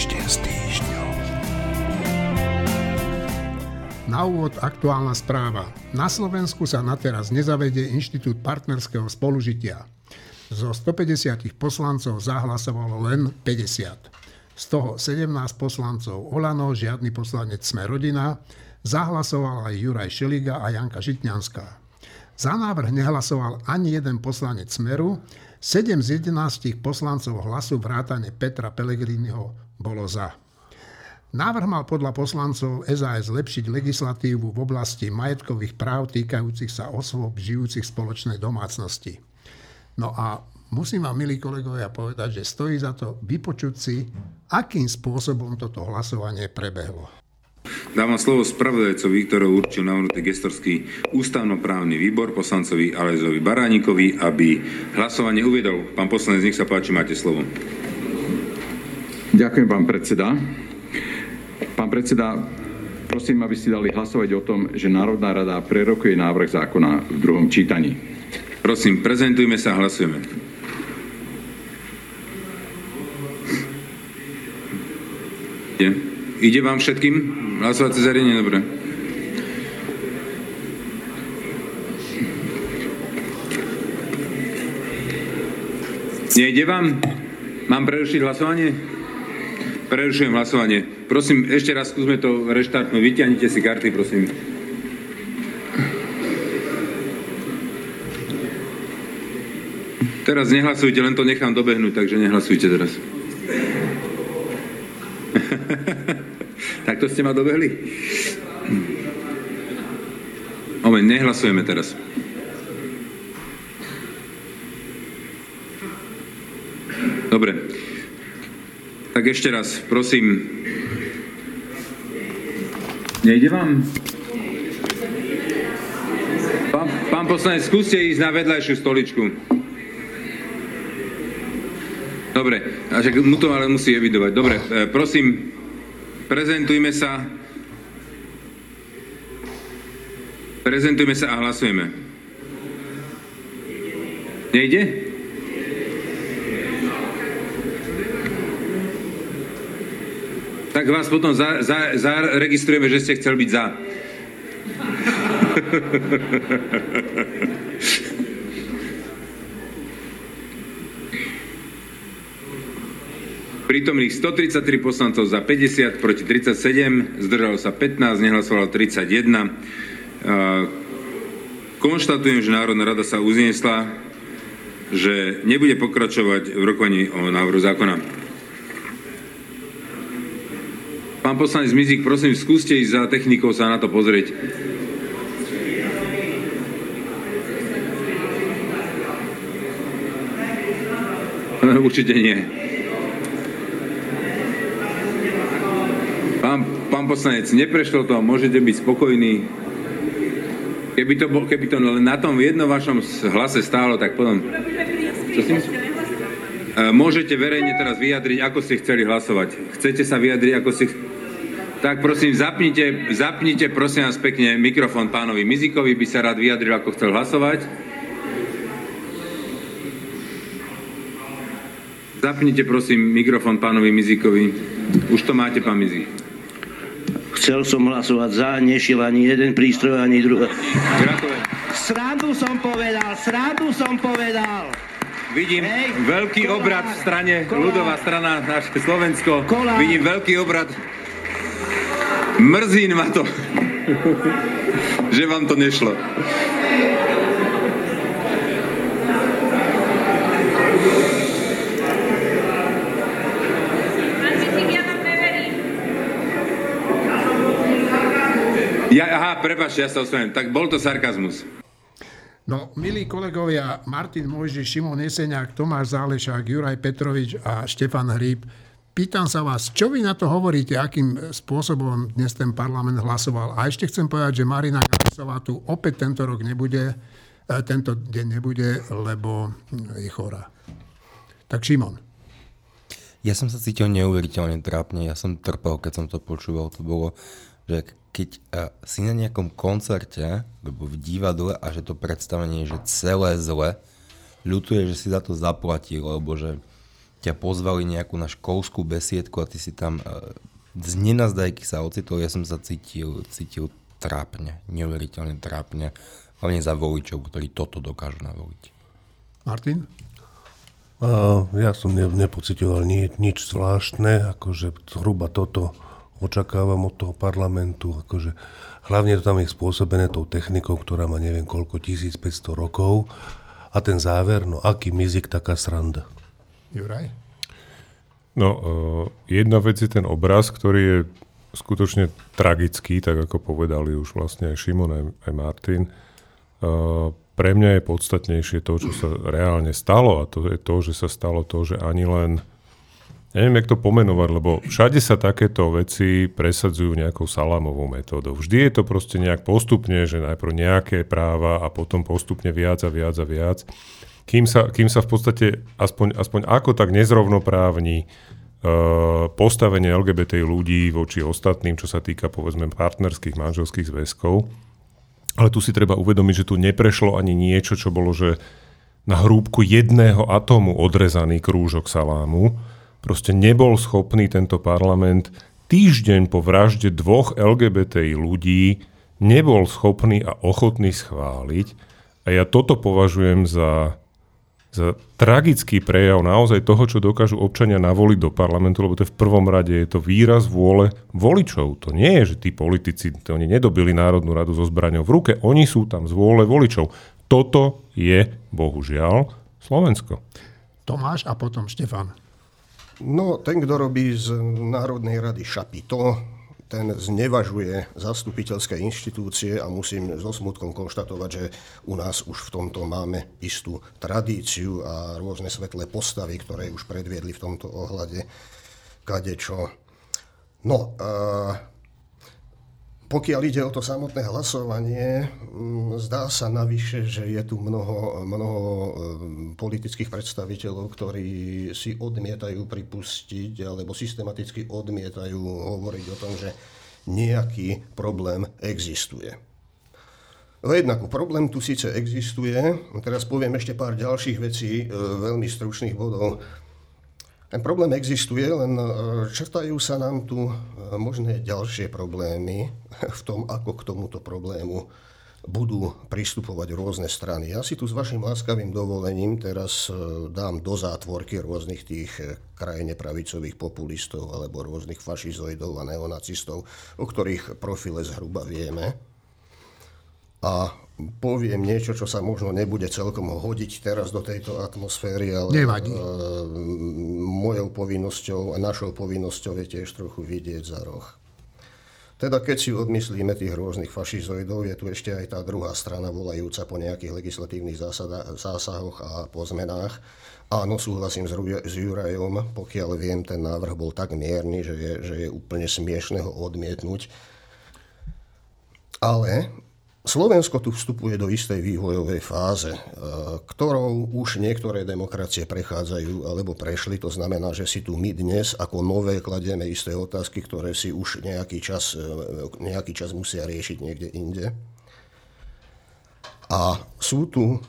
Týždeň s týždňom. Na úvod aktuálna správa. Na Slovensku sa na teraz nezavedie Inštitút partnerského spolužitia. Zo 150 poslancov zahlasovalo len 50. Z toho 17 poslancov Olano, žiadny poslanec Sme rodina, zahlasoval aj Juraj Šeliga a Janka Žitňanská. Za návrh nehlasoval ani jeden poslanec Smeru, 7 z 11 poslancov hlasu vrátane Petra Pellegriniho bolo za. Návrh mal podľa poslancov SAS zlepšiť legislatívu v oblasti majetkových práv týkajúcich sa osôb žijúcich v spoločnej domácnosti. No a musím vám, milí kolegovia, povedať, že stojí za to vypočuť si, akým spôsobom toto hlasovanie prebehlo. Dávam slovo spravodajcovi, ktorého určil navrhnutý gestorský ústavnoprávny výbor poslancovi Alezovi Baránikovi, aby hlasovanie uviedol. Pán poslanec, nech sa páči, máte slovo. Ďakujem, pán predseda. Pán predseda, prosím, aby ste dali hlasovať o tom, že Národná rada prerokuje návrh zákona v druhom čítaní. Prosím, prezentujme sa a hlasujeme. Ide vám všetkým hlasovacie zariadenie? Dobre. Nejde vám? Mám prerušiť hlasovanie? Prerušujem hlasovanie. Prosím, ešte raz skúsme to reštartnúť. Vyťahnite si karty, prosím. Teraz nehlasujte, len to nechám dobehnúť, takže nehlasujte teraz. Takto ste ma dobehli? Moment, nehlasujeme teraz. Dobre. Ešte raz, prosím. Nejde vám? Pán, pán poslanec, skúste ísť na vedľajšiu stoličku. Dobre, a mu to ale musí evidovať. Dobre, e, prosím, prezentujme sa. Prezentujme sa a hlasujeme. Nejde? Tak vás potom za, za, že ste chceli byť za. Prítomných 133 poslancov za 50, proti 37, zdržalo sa 15, nehlasovalo 31. Konštatujem, že Národná rada sa uznesla, že nebude pokračovať v rokovaní o návrhu zákona. Pán poslanec Mizik, prosím, skúste ísť za technikou sa na to pozrieť. Určite nie. poslanec, neprešlo to, môžete byť spokojní. Keby to, bol, keby to len na tom jednom vašom hlase stálo, tak potom... Čo si e, Môžete verejne teraz vyjadriť, ako ste chceli hlasovať. Chcete sa vyjadriť, ako ste... Tak prosím, zapnite, zapnite prosím vás pekne mikrofón pánovi Mizikovi, by sa rád vyjadril, ako chcel hlasovať. Zapnite prosím mikrofón pánovi Mizikovi. Už to máte, pán Mizik. Chcel som hlasovať za, nešiel ani jeden prístroj, ani druhý. Gratulujem. Srandu som povedal, srandu som povedal. Vidím Hej, veľký kola, obrad v strane, kola, ľudová strana, naše Slovensko. Kola. Vidím veľký obrad. Mrzí ma to, že vám to nešlo. Ja, aha, prepáčte, ja sa ospravedlňujem. Tak bol to sarkazmus. No, milí kolegovia, Martin Mojži, Šimon Jeseniak, Tomáš Zálešák, Juraj Petrovič a Štefan Hríb, pýtam sa vás, čo vy na to hovoríte, akým spôsobom dnes ten parlament hlasoval? A ešte chcem povedať, že Marina Garisová tu opäť tento rok nebude, e, tento deň nebude, lebo je chorá. Tak Šimon. Ja som sa cítil neuveriteľne trápne, ja som trpel, keď som to počúval. To bolo, že keď uh, si na nejakom koncerte, alebo v divadle a že to predstavenie je celé zle, ľutuje, že si za to zaplatil, lebo že ťa pozvali nejakú na školskú besiedku a ty si tam uh, z nenazdajky sa ocitol, ja som sa cítil, cítil trápne, neuveriteľne trápne, hlavne za voličov, ktorí toto dokážu navoliť. Martin? Uh, ja som ne, nepocitoval ni, nič zvláštne, akože zhruba toto očakávam od toho parlamentu, akože hlavne to tam je spôsobené tou technikou, ktorá má neviem koľko, 1500 rokov a ten záver, no aký mizik, taká sranda. Juraj? No, uh, jedna vec je ten obraz, ktorý je skutočne tragický, tak ako povedali už vlastne aj Šimon, aj, aj Martin. Uh, pre mňa je podstatnejšie to, čo sa reálne stalo a to je to, že sa stalo to, že ani len ja neviem, jak to pomenovať, lebo všade sa takéto veci presadzujú nejakou salámovou metódou. Vždy je to proste nejak postupne, že najprv nejaké práva a potom postupne viac a viac a viac. Kým sa, kým sa v podstate aspoň, aspoň ako tak nezrovnoprávni uh, postavenie LGBT ľudí voči ostatným, čo sa týka povedzme partnerských manželských zväzkov. Ale tu si treba uvedomiť, že tu neprešlo ani niečo, čo bolo, že na hrúbku jedného atómu odrezaný krúžok salámu, proste nebol schopný tento parlament týždeň po vražde dvoch LGBTI ľudí nebol schopný a ochotný schváliť. A ja toto považujem za, za tragický prejav naozaj toho, čo dokážu občania navoliť do parlamentu, lebo to je v prvom rade je to výraz vôle voličov. To nie je, že tí politici, to oni nedobili Národnú radu so zbraňou v ruke, oni sú tam z vôle voličov. Toto je, bohužiaľ, Slovensko. Tomáš a potom Štefan. No, ten, kto robí z Národnej rady šapito, ten znevažuje zastupiteľské inštitúcie a musím so smutkom konštatovať, že u nás už v tomto máme istú tradíciu a rôzne svetlé postavy, ktoré už predviedli v tomto ohľade kadečo. No, uh, pokiaľ ide o to samotné hlasovanie, mm, zdá sa navyše, že je tu mnoho, mnoho mm, politických predstaviteľov, ktorí si odmietajú pripustiť alebo systematicky odmietajú hovoriť o tom, že nejaký problém existuje. Jednak problém tu síce existuje, teraz poviem ešte pár ďalších vecí, e, veľmi stručných bodov. Ten problém existuje, len e, črtajú sa nám tu e, možné ďalšie problémy v tom, ako k tomuto problému budú pristupovať rôzne strany. Ja si tu s vašim láskavým dovolením teraz e, dám do zátvorky rôznych tých krajine pravicových populistov alebo rôznych fašizoidov a neonacistov, o ktorých profile zhruba vieme. A poviem niečo, čo sa možno nebude celkom hodiť teraz do tejto atmosféry, ale Nevadí. Mojou povinnosťou a našou povinnosťou je tiež trochu vidieť za roh. Teda keď si odmyslíme tých rôznych fašizoidov, je tu ešte aj tá druhá strana volajúca po nejakých legislatívnych zásada, zásahoch a po zmenách. Áno, súhlasím s, s Jurajom, pokiaľ viem, ten návrh bol tak mierny, že je, že je úplne smiešne ho odmietnúť. Ale Slovensko tu vstupuje do istej vývojovej fáze, e, ktorou už niektoré demokracie prechádzajú alebo prešli. To znamená, že si tu my dnes ako nové kladieme isté otázky, ktoré si už nejaký čas, e, nejaký čas musia riešiť niekde inde. A sú tu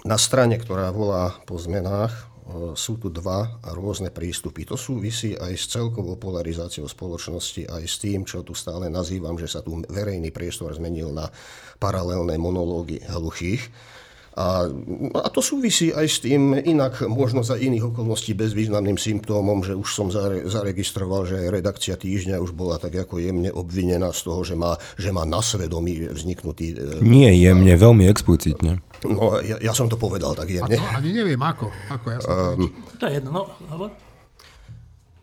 na strane, ktorá volá po zmenách, sú tu dva rôzne prístupy. To súvisí aj s celkovou polarizáciou spoločnosti, aj s tým, čo tu stále nazývam, že sa tu verejný priestor zmenil na paralelné monológy hluchých. A, a to súvisí aj s tým, inak možno za iných okolností bezvýznamným symptómom, že už som zare, zaregistroval, že redakcia týždňa už bola tak ako jemne obvinená z toho, že má, že má na svedomí vzniknutý... E, Nie jemne, veľmi explicitne. No, ja, ja som to povedal tak jemne. A to ani neviem ako. ako ja som um, to je jedno, no, hovor.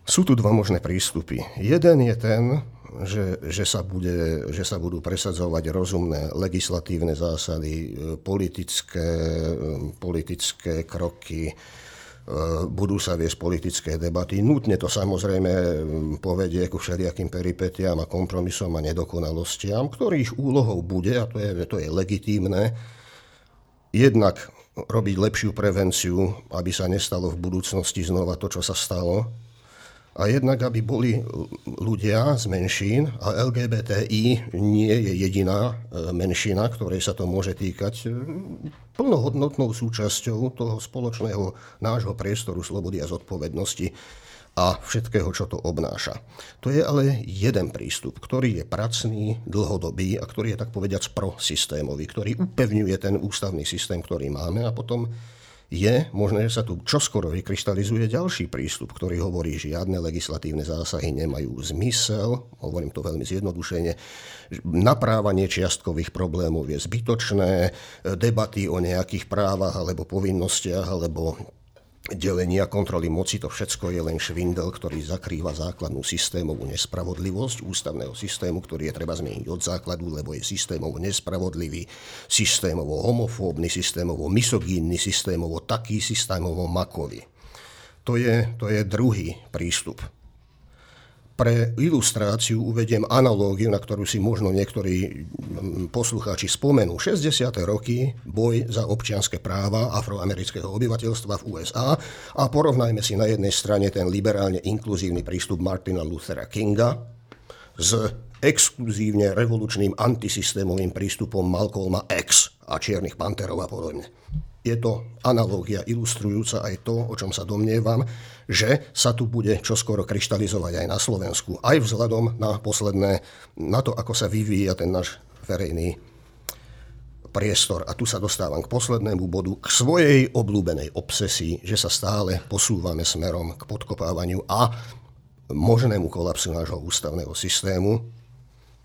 Sú tu dva možné prístupy. Jeden je ten, že, že, sa bude, že sa budú presadzovať rozumné legislatívne zásady, e, politické, e, politické kroky, e, budú sa viesť politické debaty. Nutne to samozrejme povedie ku všelijakým peripetiám a kompromisom a nedokonalostiam, ktorých úlohou bude, a to je, to je legitímne, jednak robiť lepšiu prevenciu, aby sa nestalo v budúcnosti znova to, čo sa stalo, a jednak, aby boli ľudia z menšín a LGBTI nie je jediná e, menšina, ktorej sa to môže týkať, e, plnohodnotnou súčasťou toho spoločného nášho priestoru slobody a zodpovednosti a všetkého, čo to obnáša. To je ale jeden prístup, ktorý je pracný, dlhodobý a ktorý je tak povediac prosystémový, ktorý upevňuje ten ústavný systém, ktorý máme a potom je možné, že sa tu čoskoro vykryštalizuje ďalší prístup, ktorý hovorí, že žiadne legislatívne zásahy nemajú zmysel, hovorím to veľmi zjednodušene, naprávanie čiastkových problémov je zbytočné, debaty o nejakých právach alebo povinnostiach alebo delenia kontroly moci, to všetko je len švindel, ktorý zakrýva základnú systémovú nespravodlivosť ústavného systému, ktorý je treba zmeniť od základu, lebo je systémovo nespravodlivý, systémovo homofóbny, systémovo misogínny, systémovo taký, systémovo makový. To je, to je druhý prístup pre ilustráciu uvediem analógiu, na ktorú si možno niektorí mm, poslucháči spomenú. 60. roky boj za občianske práva afroamerického obyvateľstva v USA a porovnajme si na jednej strane ten liberálne inkluzívny prístup Martina Luthera Kinga s exkluzívne revolučným antisystémovým prístupom Malcolma X a Čiernych panterov a podobne. Je to analógia ilustrujúca aj to, o čom sa domnievam, že sa tu bude čoskoro kryštalizovať aj na Slovensku. Aj vzhľadom na posledné, na to, ako sa vyvíja ten náš verejný priestor. A tu sa dostávam k poslednému bodu, k svojej obľúbenej obsesii, že sa stále posúvame smerom k podkopávaniu a možnému kolapsu nášho ústavného systému,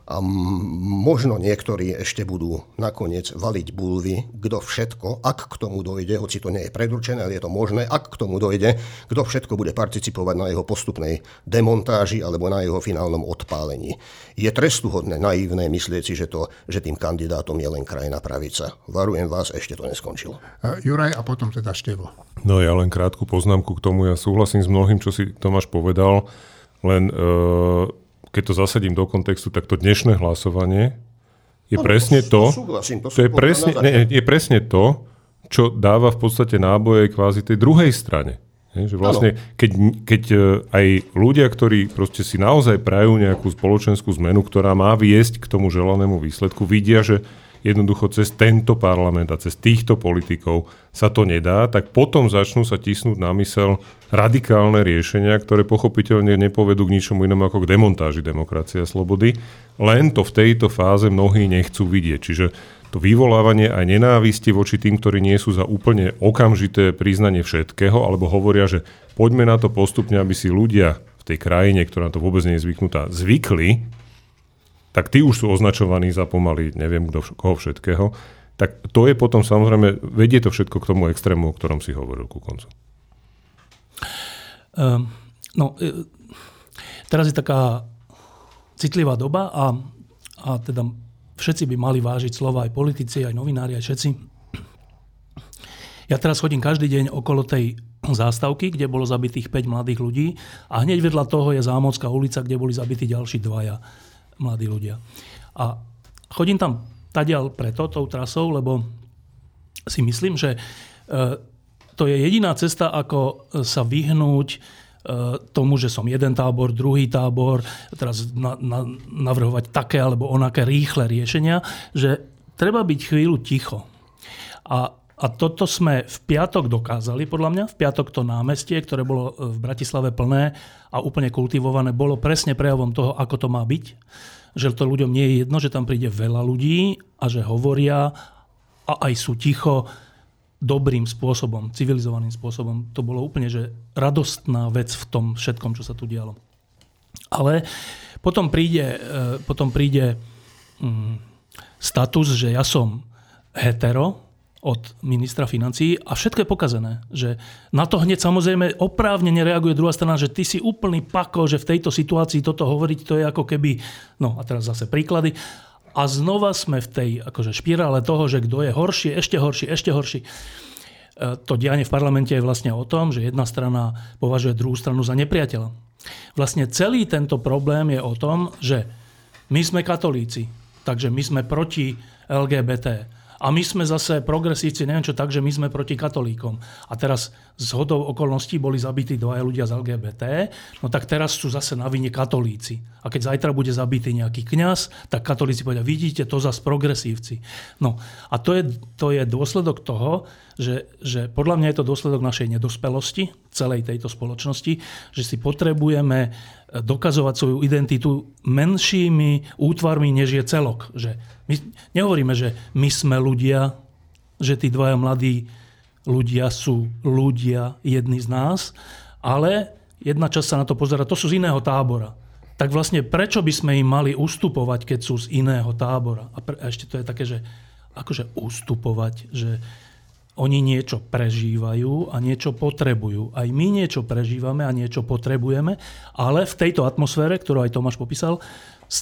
a možno niektorí ešte budú nakoniec valiť bulvy, kto všetko, ak k tomu dojde, hoci to nie je predurčené, ale je to možné, ak k tomu dojde, kto všetko bude participovať na jeho postupnej demontáži alebo na jeho finálnom odpálení. Je trestuhodné, naivné myslieť si, že, to, že tým kandidátom je len krajná pravica. Varujem vás, ešte to neskončilo. Juraj a potom teda Števo. No ja len krátku poznámku k tomu. Ja súhlasím s mnohým, čo si Tomáš povedal, len uh keď to zasadím do kontextu, tak to dnešné hlasovanie je no, presne to, to, súhlasím, to, to je, presne, ne, je presne to, čo dáva v podstate náboje kvázi tej druhej strane. Je, že vlastne, keď, keď e, aj ľudia, ktorí proste si naozaj prajú nejakú spoločenskú zmenu, ktorá má viesť k tomu želanému výsledku, vidia, že jednoducho cez tento parlament a cez týchto politikov sa to nedá, tak potom začnú sa tisnúť na mysel radikálne riešenia, ktoré pochopiteľne nepovedú k ničomu inému ako k demontáži demokracie a slobody. Len to v tejto fáze mnohí nechcú vidieť. Čiže to vyvolávanie aj nenávisti voči tým, ktorí nie sú za úplne okamžité priznanie všetkého, alebo hovoria, že poďme na to postupne, aby si ľudia v tej krajine, ktorá to vôbec nie je zvyknutá, zvykli, tak tí už sú označovaní za pomaly neviem kto, koho všetkého. Tak to je potom samozrejme, vedie to všetko k tomu extrému, o ktorom si hovoril ku koncu. Um, no, e, teraz je taká citlivá doba a, a teda všetci by mali vážiť slova, aj politici, aj novinári, aj všetci. Ja teraz chodím každý deň okolo tej zástavky, kde bolo zabitých 5 mladých ľudí a hneď vedľa toho je Zámocká ulica, kde boli zabití ďalší dvaja mladí ľudia. A chodím tam tadiaľ preto, tou trasou, lebo si myslím, že e, to je jediná cesta, ako sa vyhnúť e, tomu, že som jeden tábor, druhý tábor, teraz na, na, navrhovať také alebo onaké rýchle riešenia, že treba byť chvíľu ticho. A, a toto sme v piatok dokázali, podľa mňa. V piatok to námestie, ktoré bolo v Bratislave plné a úplne kultivované, bolo presne prejavom toho, ako to má byť že to ľuďom nie je jedno, že tam príde veľa ľudí a že hovoria a aj sú ticho dobrým spôsobom, civilizovaným spôsobom. To bolo úplne že radostná vec v tom všetkom, čo sa tu dialo. Ale potom príde, e, potom príde mm, status, že ja som hetero, od ministra financí a všetko je pokazené. Že na to hneď samozrejme oprávne nereaguje druhá strana, že ty si úplný pako, že v tejto situácii toto hovoriť, to je ako keby, no a teraz zase príklady, a znova sme v tej akože špirále toho, že kto je horší, ešte horší, ešte horší. E, to dianie v parlamente je vlastne o tom, že jedna strana považuje druhú stranu za nepriateľa. Vlastne celý tento problém je o tom, že my sme katolíci, takže my sme proti LGBT A my sme zase progresívci, neviem čo, tak, že my sme proti katolíkom. A teraz z hodou okolností boli zabití dvaja ľudia z LGBT, no tak teraz sú zase na vine katolíci. A keď zajtra bude zabitý nejaký kňaz, tak katolíci povedia, vidíte, to zase progresívci. No a to je, to je dôsledok toho, že, že podľa mňa je to dôsledok našej nedospelosti celej tejto spoločnosti, že si potrebujeme dokazovať svoju identitu menšími útvarmi, než je celok. Že my nehovoríme, že my sme ľudia, že tí dvaja mladí ľudia sú ľudia jedni z nás, ale jedna časť sa na to pozera, to sú z iného tábora. Tak vlastne prečo by sme im mali ustupovať, keď sú z iného tábora? A, pre, a ešte to je také, že akože ustupovať, že oni niečo prežívajú a niečo potrebujú. Aj my niečo prežívame a niečo potrebujeme, ale v tejto atmosfére, ktorú aj Tomáš popísal,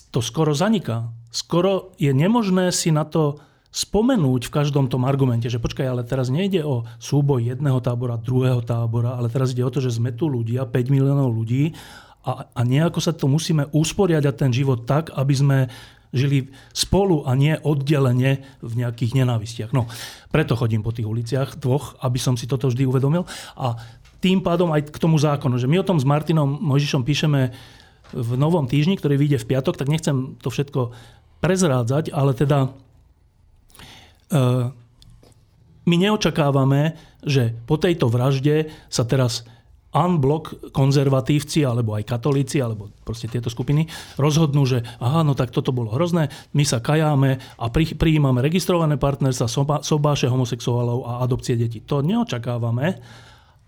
to skoro zaniká. Skoro je nemožné si na to spomenúť v každom tom argumente, že počkaj, ale teraz nejde o súboj jedného tábora, druhého tábora, ale teraz ide o to, že sme tu ľudia, 5 miliónov ľudí a, a nejako sa to musíme usporiadať ten život tak, aby sme žili spolu a nie oddelenie v nejakých nenávistiach. No, preto chodím po tých uliciach dvoch, aby som si toto vždy uvedomil. A tým pádom aj k tomu zákonu, že my o tom s Martinom Mojžišom píšeme v novom týždni, ktorý vyjde v piatok, tak nechcem to všetko prezrádzať, ale teda e, my neočakávame, že po tejto vražde sa teraz unblock konzervatívci alebo aj katolíci alebo proste tieto skupiny rozhodnú, že aha, no tak toto bolo hrozné, my sa kajáme a pri, prijímame registrované partnerstva, soba, sobáše homosexuálov a adopcie detí. To neočakávame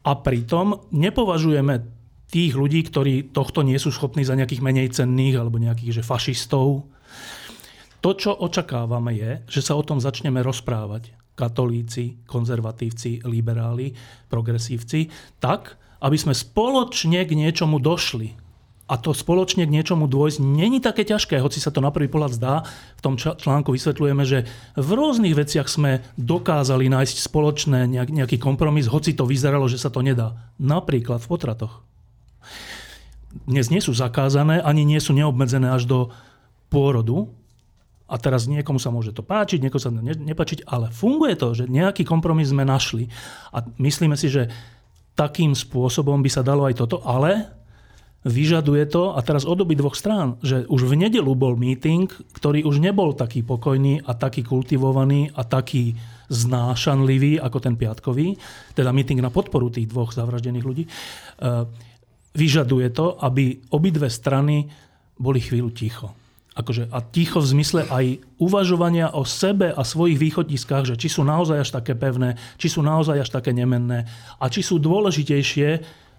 a pritom nepovažujeme tých ľudí, ktorí tohto nie sú schopní za nejakých menej cenných alebo nejakých že fašistov. To, čo očakávame je, že sa o tom začneme rozprávať katolíci, konzervatívci, liberáli, progresívci, tak, aby sme spoločne k niečomu došli. A to spoločne k niečomu dôjsť není také ťažké, hoci sa to na prvý pohľad zdá. V tom článku vysvetľujeme, že v rôznych veciach sme dokázali nájsť spoločné nejaký kompromis, hoci to vyzeralo, že sa to nedá. Napríklad v potratoch. Dnes nie sú zakázané, ani nie sú neobmedzené až do pôrodu. A teraz niekomu sa môže to páčiť, niekomu sa to nepáčiť, ale funguje to, že nejaký kompromis sme našli. A myslíme si, že takým spôsobom by sa dalo aj toto, ale vyžaduje to, a teraz od obi dvoch strán, že už v nedelu bol meeting, ktorý už nebol taký pokojný a taký kultivovaný a taký znášanlivý ako ten piatkový, teda meeting na podporu tých dvoch zavraždených ľudí. E, vyžaduje to, aby obidve strany boli chvíľu ticho akože, a ticho v zmysle aj uvažovania o sebe a svojich východiskách, že či sú naozaj až také pevné, či sú naozaj až také nemenné a či sú dôležitejšie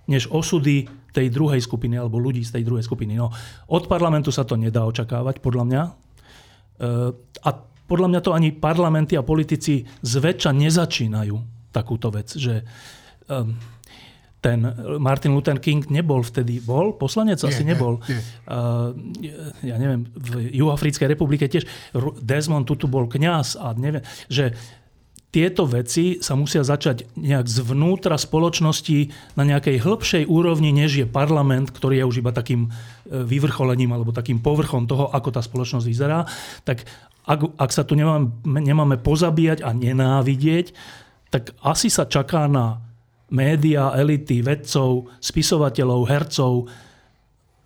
než osudy tej druhej skupiny alebo ľudí z tej druhej skupiny. No, od parlamentu sa to nedá očakávať, podľa mňa. E, a podľa mňa to ani parlamenty a politici zväčša nezačínajú takúto vec, že ten Martin Luther King nebol vtedy, bol poslanec? Asi nie, nebol. Nie, nie. Uh, ja neviem, v Juhoafrickej republike tiež Desmond Tutu bol kňaz a neviem, že tieto veci sa musia začať nejak zvnútra spoločnosti na nejakej hĺbšej úrovni, než je parlament, ktorý je už iba takým e, vyvrcholením alebo takým povrchom toho, ako tá spoločnosť vyzerá. Tak ak, ak sa tu nemáme, nemáme pozabíjať a nenávidieť, tak asi sa čaká na média, elity, vedcov, spisovateľov, hercov,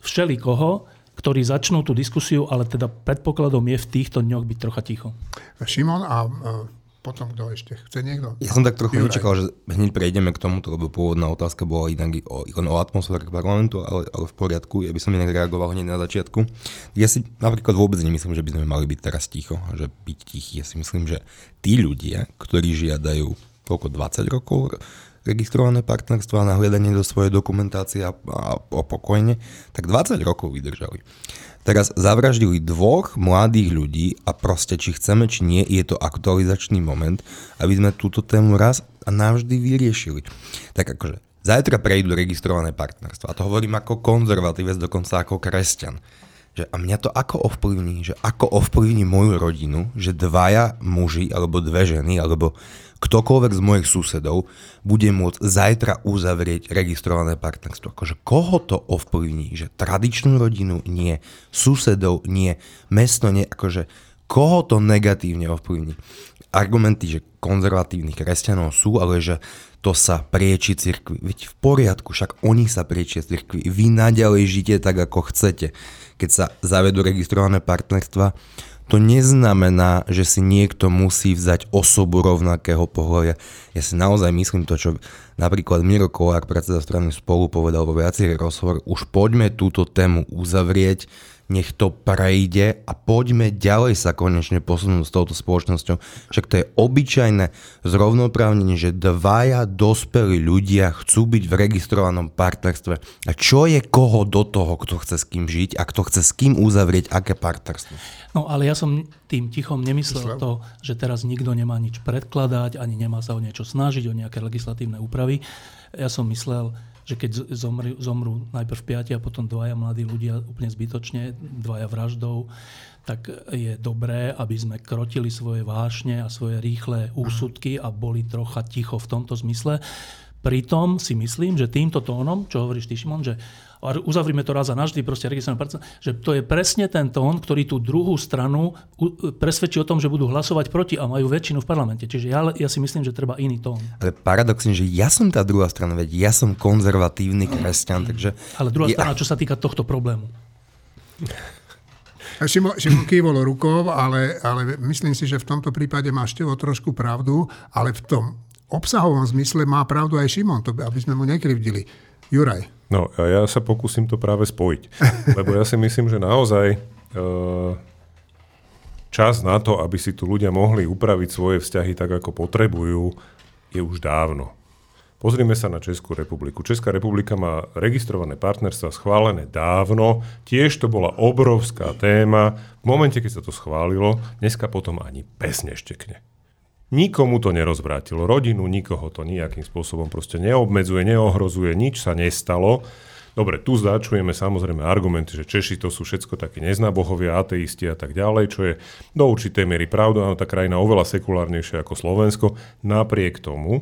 všelikoho, ktorí začnú tú diskusiu, ale teda predpokladom je v týchto dňoch byť trocha ticho. Šimon a e, potom kto ešte? Chce niekto? Ja som tak trochu nečakal, že hneď prejdeme k tomuto, lebo pôvodná otázka bola inak o, o atmosfére parlamentu, ale, ale v poriadku. Ja by som inak reagoval hneď na začiatku. Ja si napríklad vôbec nemyslím, že by sme mali byť teraz ticho, že byť tichý. Ja si myslím, že tí ľudia, ktorí žiadajú koľko 20 rokov registrované partnerstvo a nahliadanie do svojej dokumentácie a, a, a pokojne, tak 20 rokov vydržali. Teraz zavraždili dvoch mladých ľudí a proste, či chceme, či nie, je to aktualizačný moment, aby sme túto tému raz a navždy vyriešili. Tak akože, zajtra prejdú registrované partnerstvo. A to hovorím ako konzervatívec, dokonca ako kresťan. Že a mňa to ako ovplyvní, že ako ovplyvní moju rodinu, že dvaja muži, alebo dve ženy, alebo ktokoľvek z mojich susedov bude môcť zajtra uzavrieť registrované partnerstvo. Akože koho to ovplyvní? Že tradičnú rodinu? Nie. Susedov? Nie. Mesto? Nie. Akože koho to negatívne ovplyvní? argumenty, že konzervatívnych kresťanov sú, ale že to sa prieči cirkvi. Veď v poriadku, však oni sa priečia cirkvi. Vy naďalej žite tak, ako chcete. Keď sa zavedú registrované partnerstva, to neznamená, že si niekto musí vzať osobu rovnakého pohľavia. Ja si naozaj myslím to, čo napríklad Miro Kolár, predseda strany spolu, povedal vo viacerých rozhovor, už poďme túto tému uzavrieť, nech to prejde a poďme ďalej sa konečne posunúť s touto spoločnosťou. Však to je obyčajné zrovnoprávnenie, že dvaja dospelí ľudia chcú byť v registrovanom partnerstve. A čo je koho do toho, kto chce s kým žiť a kto chce s kým uzavrieť aké partnerstvo? No ale ja som tým tichom nemyslel to, že teraz nikto nemá nič predkladať, ani nemá sa o niečo snažiť, o nejaké legislatívne úpravy. Ja som myslel, že keď zomru, zomrú najprv piati a potom dvaja mladí ľudia úplne zbytočne, dvaja vraždou, tak je dobré, aby sme krotili svoje vášne a svoje rýchle úsudky a boli trocha ticho v tomto zmysle. Pritom si myslím, že týmto tónom, čo hovoríš ty, Šimon, že uzavrime to raz a navždy, proste registrované že to je presne ten tón, ktorý tú druhú stranu presvedčí o tom, že budú hlasovať proti a majú väčšinu v parlamente. Čiže ja, ja si myslím, že treba iný tón. Ale paradoxne, že ja som tá druhá strana, veď ja som konzervatívny kresťan, takže... Ale druhá ja... strana, čo sa týka tohto problému. Šimo, Šimo kývol rukou, ale, ale myslím si, že v tomto prípade máš Števo trošku pravdu, ale v tom obsahovom zmysle má pravdu aj Šimon, to, aby sme mu nekrivdili. Juraj. No a ja sa pokúsim to práve spojiť. Lebo ja si myslím, že naozaj e, čas na to, aby si tu ľudia mohli upraviť svoje vzťahy tak, ako potrebujú, je už dávno. Pozrime sa na Českú republiku. Česká republika má registrované partnerstva schválené dávno. Tiež to bola obrovská téma. V momente, keď sa to schválilo, dneska potom ani pes neštekne. Nikomu to nerozvrátilo rodinu, nikoho to nejakým spôsobom proste neobmedzuje, neohrozuje, nič sa nestalo. Dobre, tu začujeme samozrejme argumenty, že Češi to sú všetko takí neznábohovia, ateisti a tak ďalej, čo je do určitej miery pravda, áno, tá krajina oveľa sekulárnejšia ako Slovensko, napriek tomu.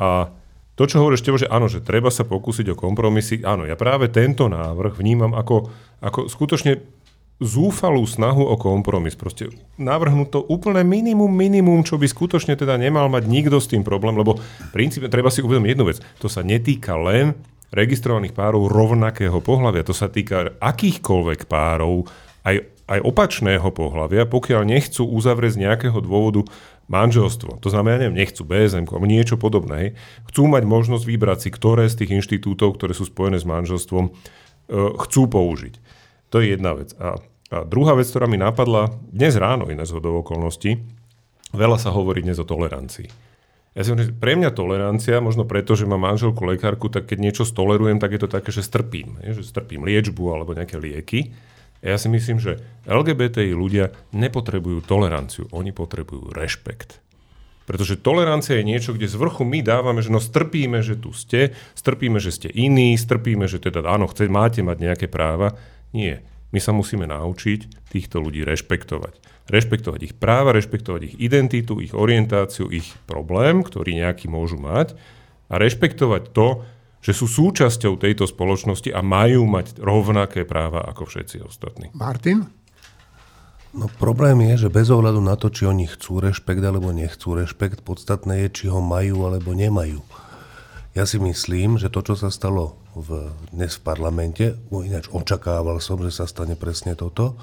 A to, čo hovoríš, že áno, že treba sa pokúsiť o kompromisy, áno, ja práve tento návrh vnímam ako, ako skutočne zúfalú snahu o kompromis. Proste navrhnúť to úplne minimum, minimum, čo by skutočne teda nemal mať nikto s tým problém, lebo v treba si uvedomiť jednu vec. To sa netýka len registrovaných párov rovnakého pohľavia. To sa týka akýchkoľvek párov, aj, aj opačného pohľavia, pokiaľ nechcú uzavrieť z nejakého dôvodu manželstvo. To znamená, neviem, nechcú BSM alebo niečo podobné. Chcú mať možnosť vybrať si, ktoré z tých inštitútov, ktoré sú spojené s manželstvom, e, chcú použiť. To je jedna vec. A, a druhá vec, ktorá mi napadla dnes ráno, iné z okolností, veľa sa hovorí dnes o tolerancii. Ja si hovorím, pre mňa tolerancia, možno preto, že mám manželku lekárku, tak keď niečo stolerujem, tak je to také, že strpím. Je, že strpím liečbu alebo nejaké lieky. Ja si myslím, že LGBTI ľudia nepotrebujú toleranciu, oni potrebujú rešpekt. Pretože tolerancia je niečo, kde z vrchu my dávame, že no strpíme, že tu ste, strpíme, že ste iní, strpíme, že teda áno, chce, máte mať nejaké práva. Nie. My sa musíme naučiť týchto ľudí rešpektovať. Rešpektovať ich práva, rešpektovať ich identitu, ich orientáciu, ich problém, ktorý nejaký môžu mať a rešpektovať to, že sú súčasťou tejto spoločnosti a majú mať rovnaké práva ako všetci ostatní. Martin? No problém je, že bez ohľadu na to, či oni chcú rešpekt alebo nechcú rešpekt, podstatné je, či ho majú alebo nemajú. Ja si myslím, že to, čo sa stalo v, dnes v parlamente, ináč očakával som, že sa stane presne toto,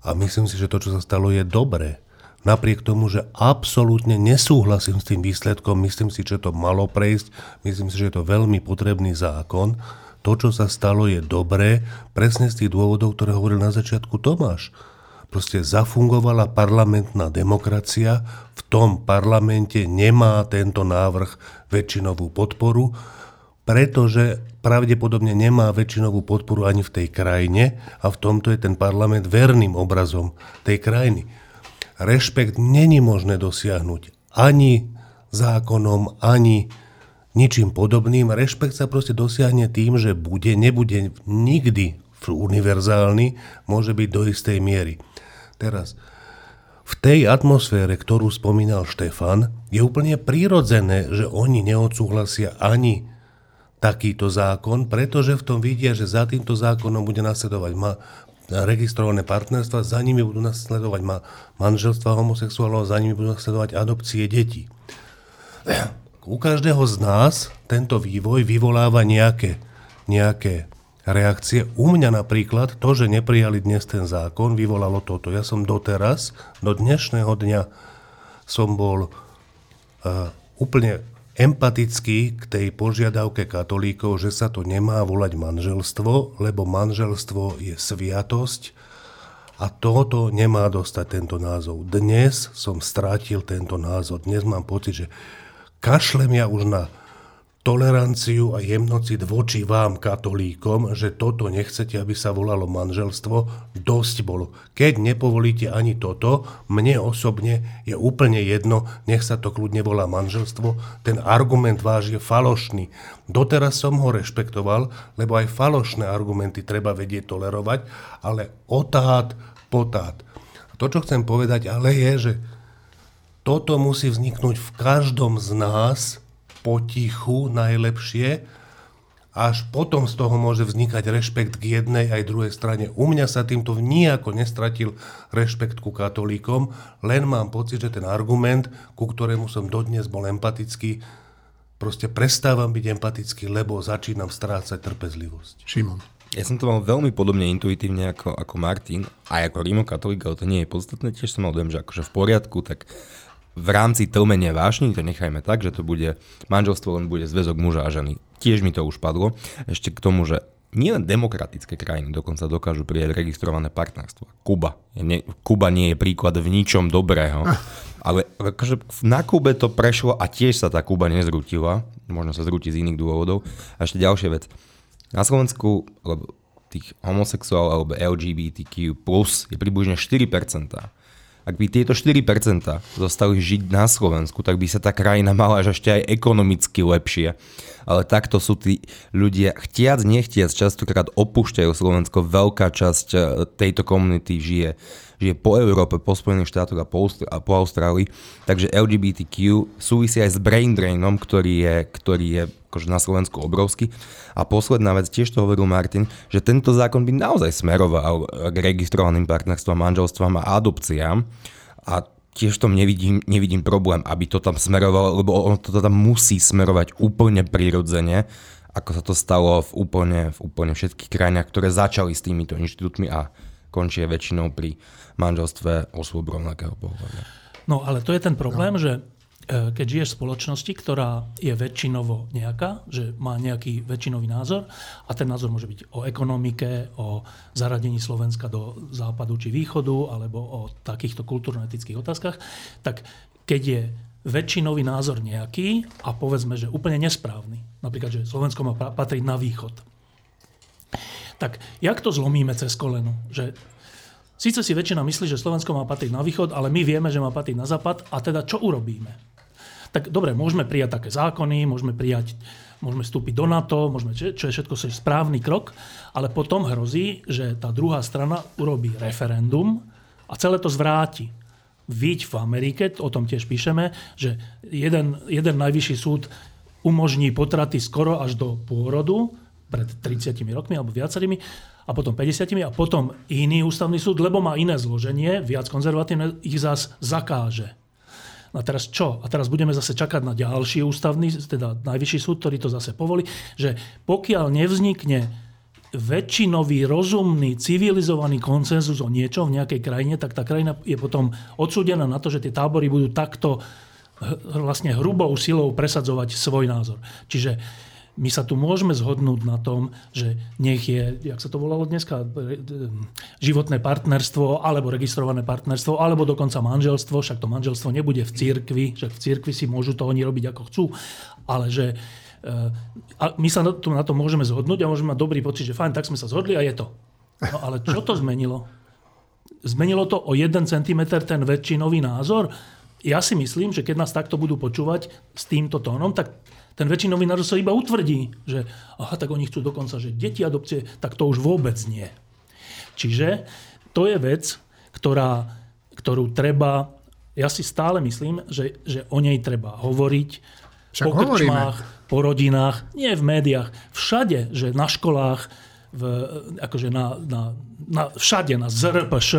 a myslím si, že to, čo sa stalo, je dobré. Napriek tomu, že absolútne nesúhlasím s tým výsledkom, myslím si, že to malo prejsť, myslím si, že je to veľmi potrebný zákon. To, čo sa stalo, je dobré, presne z tých dôvodov, ktoré hovoril na začiatku Tomáš proste zafungovala parlamentná demokracia, v tom parlamente nemá tento návrh väčšinovú podporu, pretože pravdepodobne nemá väčšinovú podporu ani v tej krajine a v tomto je ten parlament verným obrazom tej krajiny. Rešpekt není možné dosiahnuť ani zákonom, ani ničím podobným. Rešpekt sa proste dosiahne tým, že bude, nebude nikdy univerzálny, môže byť do istej miery. Teraz, v tej atmosfére, ktorú spomínal Štefan, je úplne prirodzené, že oni neodsúhlasia ani takýto zákon, pretože v tom vidia, že za týmto zákonom bude nasledovať ma- registrované partnerstva, za nimi budú nasledovať ma- manželstva homosexuálov, za nimi budú nasledovať adopcie detí. U každého z nás tento vývoj vyvoláva nejaké, nejaké reakcie. U mňa napríklad to, že neprijali dnes ten zákon, vyvolalo toto. Ja som doteraz, do dnešného dňa som bol uh, úplne empatický k tej požiadavke katolíkov, že sa to nemá volať manželstvo, lebo manželstvo je sviatosť a toto nemá dostať tento názov. Dnes som strátil tento názor. Dnes mám pocit, že kašlem ja už na toleranciu a jemnocit voči vám, katolíkom, že toto nechcete, aby sa volalo manželstvo, dosť bolo. Keď nepovolíte ani toto, mne osobne je úplne jedno, nech sa to kľudne volá manželstvo, ten argument váš je falošný. Doteraz som ho rešpektoval, lebo aj falošné argumenty treba vedieť tolerovať, ale otát, potát. A to, čo chcem povedať, ale je, že toto musí vzniknúť v každom z nás, potichu najlepšie, až potom z toho môže vznikať rešpekt k jednej aj druhej strane. U mňa sa týmto nijako nestratil rešpekt ku katolíkom, len mám pocit, že ten argument, ku ktorému som dodnes bol empatický, proste prestávam byť empatický, lebo začínam strácať trpezlivosť. Šimon. Ja som to mal veľmi podobne intuitívne ako, ako Martin, aj ako rímokatolík, ale to nie je podstatné. Tiež som mal dojem, že akože v poriadku, tak v rámci tlmenia vášni, to nechajme tak, že to bude manželstvo len bude zväzok muža a ženy. Tiež mi to už padlo. Ešte k tomu, že nielen demokratické krajiny dokonca dokážu prijať registrované partnerstvo. Kuba. Nie, Kuba nie je príklad v ničom dobrého. Ale akože na Kube to prešlo a tiež sa tá Kuba nezrutila. Možno sa zrúti z iných dôvodov. A ešte ďalšia vec. Na Slovensku lebo tých homosexuálov alebo LGBTQ plus je približne 4%. Ak by tieto 4% zostali žiť na Slovensku, tak by sa tá krajina mala až ešte aj ekonomicky lepšie. Ale takto sú tí ľudia chtiac, nechtiac, častokrát opúšťajú Slovensko. Veľká časť e, tejto komunity žije, žije po Európe, po Spojených štátoch a po, a po Austrálii. Takže LGBTQ súvisí aj s brain drainom, ktorý je, ktorý je akože na Slovensku obrovský. A posledná vec, tiež to hovoril Martin, že tento zákon by naozaj smeroval k registrovaným partnerstvám, manželstvám a adopciám. A tiež tom nevidím, nevidím problém, aby to tam smerovalo, lebo ono to tam musí smerovať úplne prirodzene, ako sa to stalo v úplne, v úplne všetkých krajinách, ktoré začali s týmito inštitútmi a končia väčšinou pri manželstve osôb rovnakého pohľadu. No ale to je ten problém, no. že keď žiješ v spoločnosti, ktorá je väčšinovo nejaká, že má nejaký väčšinový názor a ten názor môže byť o ekonomike, o zaradení Slovenska do západu či východu alebo o takýchto kultúrno-etických otázkach, tak keď je väčšinový názor nejaký a povedzme, že úplne nesprávny, napríklad, že Slovensko má patriť na východ, tak jak to zlomíme cez koleno? Že Síce si väčšina myslí, že Slovensko má patriť na východ, ale my vieme, že má patriť na západ a teda čo urobíme? Tak dobre, môžeme prijať také zákony, môžeme prijať, môžeme vstúpiť do NATO, môžeme, čo je všetko správny krok, ale potom hrozí, že tá druhá strana urobí referendum a celé to zvráti. Víť v Amerike, o tom tiež píšeme, že jeden, jeden najvyšší súd umožní potraty skoro až do pôrodu, pred 30 rokmi alebo viacerými, a potom 50 a potom iný ústavný súd, lebo má iné zloženie, viac konzervatívne, ich zás zakáže. A teraz čo? A teraz budeme zase čakať na ďalší ústavný, teda najvyšší súd, ktorý to zase povolí, že pokiaľ nevznikne väčšinový, rozumný, civilizovaný konsenzus o niečom v nejakej krajine, tak tá krajina je potom odsúdená na to, že tie tábory budú takto vlastne hrubou silou presadzovať svoj názor. Čiže my sa tu môžeme zhodnúť na tom, že nech je, jak sa to volalo dneska, životné partnerstvo, alebo registrované partnerstvo, alebo dokonca manželstvo, však to manželstvo nebude v cirkvi, že v cirkvi si môžu to oni robiť ako chcú, ale že e, a my sa tu na to môžeme zhodnúť a môžeme mať dobrý pocit, že fajn, tak sme sa zhodli a je to. No ale čo to zmenilo? Zmenilo to o 1 cm ten väčšinový názor? Ja si myslím, že keď nás takto budú počúvať s týmto tónom, tak ten väčšinový národ sa iba utvrdí, že aha, tak oni chcú dokonca, že deti adopcie, tak to už vôbec nie. Čiže to je vec, ktorá, ktorú treba, ja si stále myslím, že, že o nej treba hovoriť Však po krčmách, po rodinách, nie v médiách, všade, že na školách, v, akože na, na, na, všade na ZRPŠ,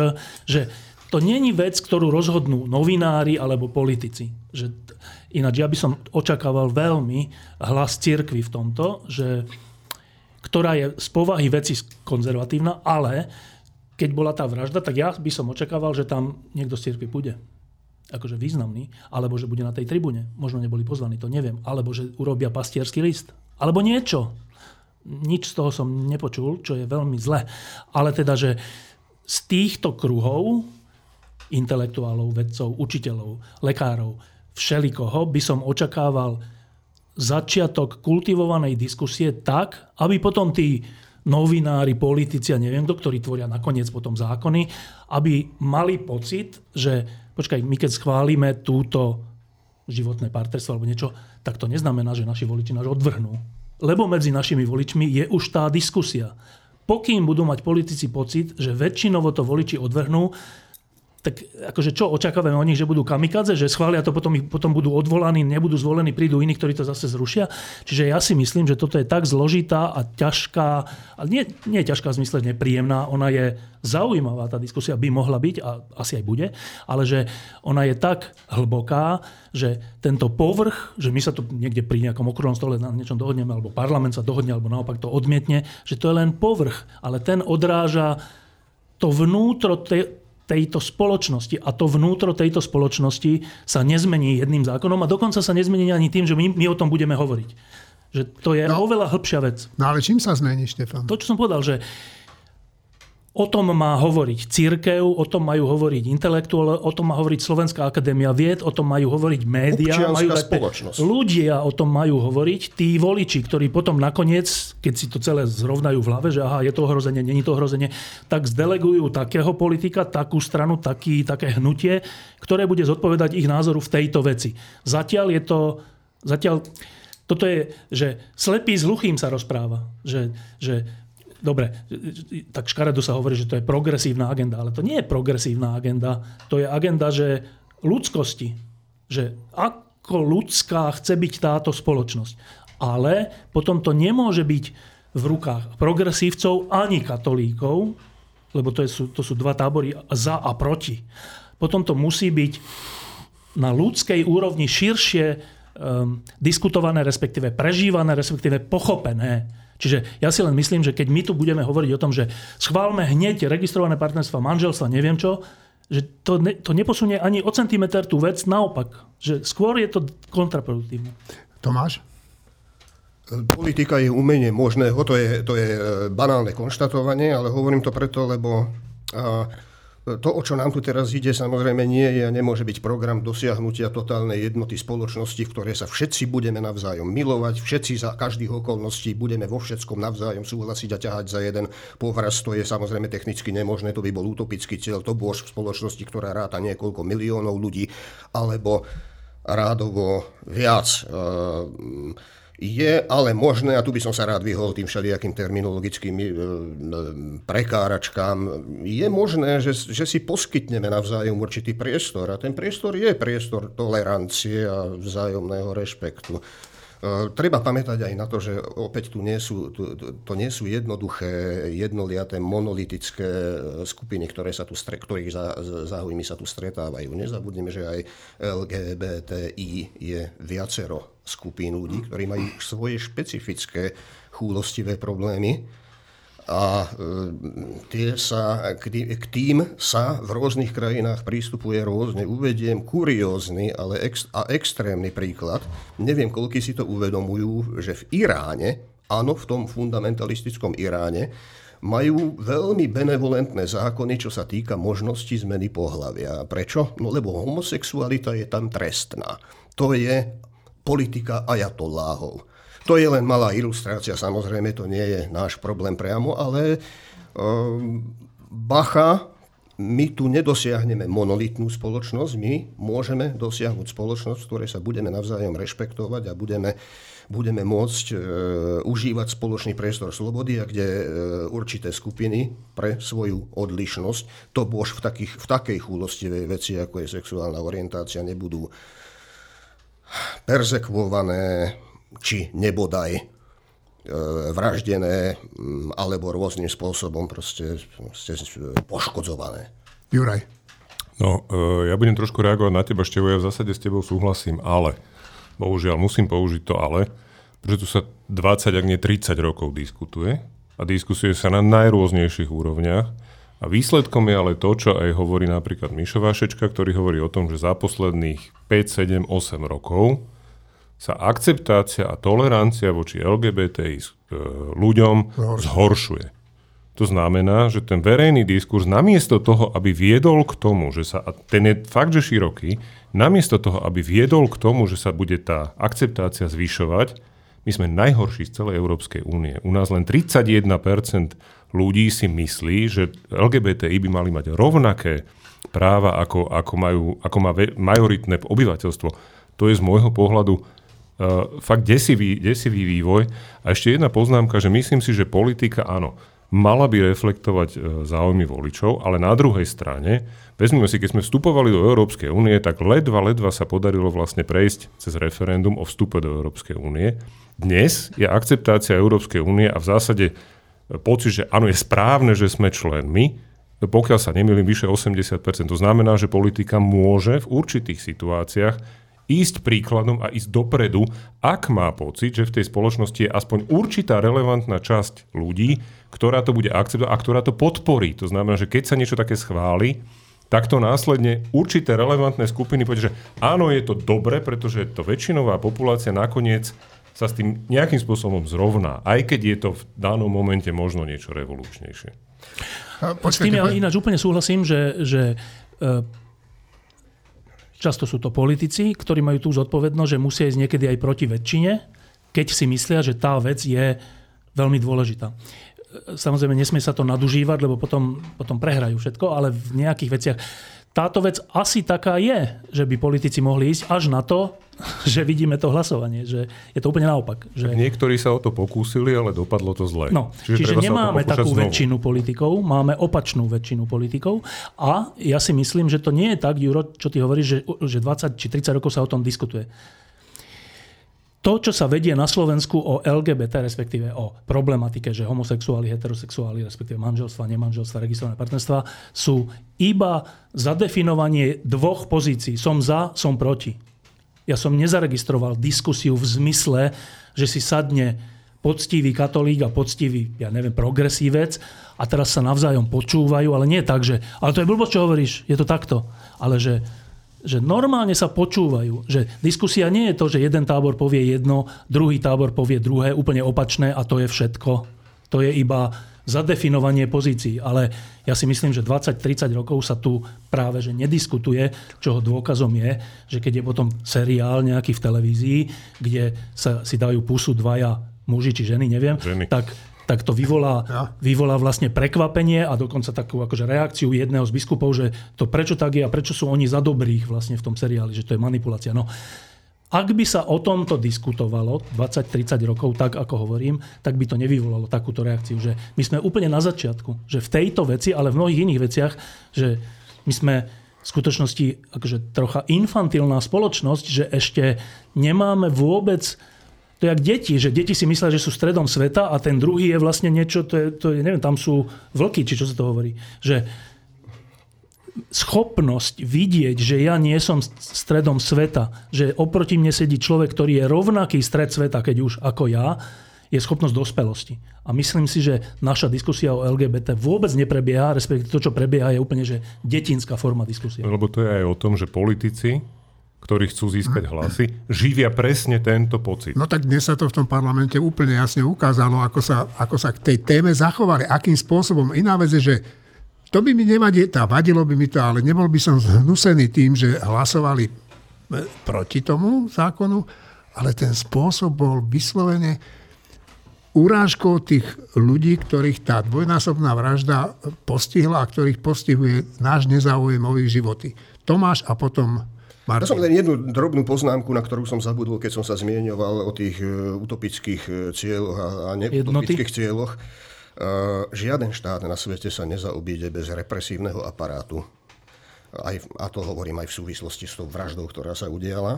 že to není vec, ktorú rozhodnú novinári alebo politici. Že, ináč ja by som očakával veľmi hlas cirkvy v tomto, že, ktorá je z povahy veci konzervatívna, ale keď bola tá vražda, tak ja by som očakával, že tam niekto z cirkvy bude akože významný, alebo že bude na tej tribúne. Možno neboli pozvaní, to neviem. Alebo že urobia pastierský list. Alebo niečo. Nič z toho som nepočul, čo je veľmi zle. Ale teda, že z týchto kruhov, intelektuálov, vedcov, učiteľov, lekárov, všelikoho by som očakával začiatok kultivovanej diskusie tak, aby potom tí novinári, politici a neviem kto, ktorí tvoria nakoniec potom zákony, aby mali pocit, že počkaj, my keď schválime túto životné partnerstvo alebo niečo, tak to neznamená, že naši voliči nás odvrhnú lebo medzi našimi voličmi je už tá diskusia. Pokým budú mať politici pocit, že väčšinovo to voliči odvrhnú, tak akože čo očakávame o nich, že budú kamikadze, že schvália to, potom, potom budú odvolaní, nebudú zvolení, prídu iní, ktorí to zase zrušia. Čiže ja si myslím, že toto je tak zložitá a ťažká, a nie, nie ťažká v zmysle nepríjemná, ona je zaujímavá, tá diskusia by mohla byť a asi aj bude, ale že ona je tak hlboká, že tento povrch, že my sa tu niekde pri nejakom okrúhlom stole na niečom dohodneme, alebo parlament sa dohodne, alebo naopak to odmietne, že to je len povrch, ale ten odráža to vnútro tejto spoločnosti. A to vnútro tejto spoločnosti sa nezmení jedným zákonom a dokonca sa nezmení ani tým, že my, my o tom budeme hovoriť. Že to je no, oveľa hĺbšia vec. No ale čím sa zmení, Štefan? To, čo som povedal, že O tom má hovoriť církev, o tom majú hovoriť intelektuále, o tom má hovoriť Slovenská akadémia vied, o tom majú hovoriť médiá. Majú spoločnosť. Ľudia o tom majú hovoriť, tí voliči, ktorí potom nakoniec, keď si to celé zrovnajú v hlave, že aha, je to ohrozenie, není to ohrozenie, tak zdelegujú takého politika, takú stranu, taký, také hnutie, ktoré bude zodpovedať ich názoru v tejto veci. Zatiaľ je to... Zatiaľ, toto je, že slepý s hluchým sa rozpráva. Že, že dobre, tak škaredo sa hovorí, že to je progresívna agenda, ale to nie je progresívna agenda, to je agenda, že ľudskosti, že ako ľudská chce byť táto spoločnosť. Ale potom to nemôže byť v rukách progresívcov ani katolíkov, lebo to, je, to sú dva tábory za a proti. Potom to musí byť na ľudskej úrovni širšie um, diskutované, respektíve prežívané, respektíve pochopené Čiže ja si len myslím, že keď my tu budeme hovoriť o tom, že schválme hneď registrované partnerstva, manželstva, neviem čo, že to, ne, to neposunie ani o centimeter tú vec, naopak. Že skôr je to kontraproduktívne. Tomáš? Politika je umenie možného, to je, to je e, banálne konštatovanie, ale hovorím to preto, lebo to, o čo nám tu teraz ide, samozrejme nie je a nemôže byť program dosiahnutia totálnej jednoty spoločnosti, v ktorej sa všetci budeme navzájom milovať, všetci za každých okolností budeme vo všetkom navzájom súhlasiť a ťahať za jeden povraz. To je samozrejme technicky nemožné, to by bol utopický cieľ, to bolo v spoločnosti, ktorá ráta niekoľko miliónov ľudí, alebo rádovo viac. Uh, je ale možné, a tu by som sa rád vyhol tým všelijakým terminologickým e, e, prekáračkám, je možné, že, že si poskytneme navzájom určitý priestor. A ten priestor je priestor tolerancie a vzájomného rešpektu. E, treba pamätať aj na to, že opäť tu nie sú, tu, to nie sú jednoduché, jednoliaté, monolitické skupiny, ktoré sa tu, ktorých záujmy sa tu stretávajú. Nezabudneme, že aj LGBTI je viacero skupín ľudí, ktorí majú svoje špecifické chúlostivé problémy a e, tie sa, k tým sa v rôznych krajinách prístupuje rôzne. Uvediem kuriózny ale ex, a extrémny príklad. Neviem, koľko si to uvedomujú, že v Iráne, áno, v tom fundamentalistickom Iráne, majú veľmi benevolentné zákony, čo sa týka možnosti zmeny pohľavia. Prečo? No lebo homosexualita je tam trestná. To je politika ajatolláhov. To je len malá ilustrácia, samozrejme to nie je náš problém priamo, ale um, bacha, my tu nedosiahneme monolitnú spoločnosť, my môžeme dosiahnuť spoločnosť, v ktorej sa budeme navzájom rešpektovať a budeme, budeme môcť e, užívať spoločný priestor slobody a kde e, určité skupiny pre svoju odlišnosť, to bož v, takých, v takej chúlostivej veci, ako je sexuálna orientácia, nebudú perzekvované, či nebodaj vraždené mm, alebo rôznym spôsobom proste ste poškodzované. Juraj. No, ja budem trošku reagovať na teba, Števo, ja v zásade s tebou súhlasím, ale, bohužiaľ, musím použiť to ale, pretože tu sa 20, ak nie 30 rokov diskutuje a diskusuje sa na najrôznejších úrovniach a výsledkom je ale to, čo aj hovorí napríklad Mišo Vášečka, ktorý hovorí o tom, že za posledných 5, 7, 8 rokov sa akceptácia a tolerancia voči LGBTI e, ľuďom zhoršuje. To znamená, že ten verejný diskurs namiesto toho, aby viedol k tomu, že sa, a ten je fakt, že široký, namiesto toho, aby viedol k tomu, že sa bude tá akceptácia zvyšovať, my sme najhorší z celej Európskej únie. U nás len 31% ľudí si myslí, že LGBTI by mali mať rovnaké práva, ako, ako, majú, ako má majoritné obyvateľstvo. To je z môjho pohľadu fakt desivý, desivý vývoj. A ešte jedna poznámka, že myslím si, že politika, áno, mala by reflektovať uh, záujmy voličov, ale na druhej strane, vezmeme si, keď sme vstupovali do Európskej únie, tak ledva, ledva sa podarilo vlastne prejsť cez referendum o vstupe do Európskej únie. Dnes je akceptácia Európskej únie a v zásade pocit, že áno, je správne, že sme členmi, pokiaľ sa nemýlim, vyše 80%. To znamená, že politika môže v určitých situáciách ísť príkladom a ísť dopredu, ak má pocit, že v tej spoločnosti je aspoň určitá relevantná časť ľudí, ktorá to bude akceptovať a ktorá to podporí. To znamená, že keď sa niečo také schváli, tak to následne určité relevantné skupiny povedia, že áno, je to dobre, pretože to väčšinová populácia nakoniec sa s tým nejakým spôsobom zrovná, aj keď je to v danom momente možno niečo revolučnejšie. S tým ja ináč úplne súhlasím, že, že e, Často sú to politici, ktorí majú tú zodpovednosť, že musia ísť niekedy aj proti väčšine, keď si myslia, že tá vec je veľmi dôležitá. Samozrejme, nesmie sa to nadužívať, lebo potom, potom prehrajú všetko, ale v nejakých veciach táto vec asi taká je, že by politici mohli ísť až na to, že vidíme to hlasovanie, že je to úplne naopak. Že... Niektorí sa o to pokúsili, ale dopadlo to zle. No, čiže čiže nemáme takú znovu. väčšinu politikov, máme opačnú väčšinu politikov a ja si myslím, že to nie je tak, Juro, čo ty hovoríš, že, že 20 či 30 rokov sa o tom diskutuje to, čo sa vedie na Slovensku o LGBT, respektíve o problematike, že homosexuáli, heterosexuáli, respektíve manželstva, nemanželstva, registrované partnerstva, sú iba zadefinovanie dvoch pozícií. Som za, som proti. Ja som nezaregistroval diskusiu v zmysle, že si sadne poctivý katolík a poctivý, ja neviem, progresívec a teraz sa navzájom počúvajú, ale nie tak, že ale to je blbosť, čo hovoríš, je to takto. Ale že že normálne sa počúvajú, že diskusia nie je to, že jeden tábor povie jedno, druhý tábor povie druhé, úplne opačné a to je všetko. To je iba zadefinovanie pozícií. Ale ja si myslím, že 20-30 rokov sa tu práve že nediskutuje, čoho dôkazom je, že keď je potom seriál nejaký v televízii, kde sa si dajú pusu dvaja muži či ženy, neviem, ženy. tak tak to vyvolá, ja. vyvolá vlastne prekvapenie a dokonca takú akože reakciu jedného z biskupov, že to prečo tak je a prečo sú oni za dobrých vlastne v tom seriáli, že to je manipulácia. No, ak by sa o tomto diskutovalo 20-30 rokov, tak ako hovorím, tak by to nevyvolalo takúto reakciu, že my sme úplne na začiatku, že v tejto veci, ale v mnohých iných veciach, že my sme v skutočnosti akože trocha infantilná spoločnosť, že ešte nemáme vôbec to je jak deti, že deti si myslia, že sú stredom sveta a ten druhý je vlastne niečo, to je, to je neviem, tam sú vlky, či čo sa to hovorí. Že schopnosť vidieť, že ja nie som stredom sveta, že oproti mne sedí človek, ktorý je rovnaký stred sveta, keď už ako ja, je schopnosť dospelosti. A myslím si, že naša diskusia o LGBT vôbec neprebieha, respektíve to, čo prebieha, je úplne že detinská forma diskusie. Lebo to je aj o tom, že politici ktorí chcú získať hlasy, živia presne tento pocit. No tak dnes sa to v tom parlamente úplne jasne ukázalo, ako sa, ako sa k tej téme zachovali, akým spôsobom. Iná vec je, že to by mi nevadilo, vadilo by mi to, ale nebol by som zhnusený tým, že hlasovali e, proti tomu zákonu, ale ten spôsob bol vyslovene urážkou tých ľudí, ktorých tá dvojnásobná vražda postihla a ktorých postihuje náš nezáujem o ich životy. Tomáš a potom Martin. Ja som len jednu drobnú poznámku, na ktorú som zabudol, keď som sa zmienoval o tých e, utopických e, cieľoch a neutopických cieľoch. Uh, žiaden štát na svete sa nezaobíde bez represívneho aparátu. Aj, a to hovorím aj v súvislosti s tou vraždou, ktorá sa udiala.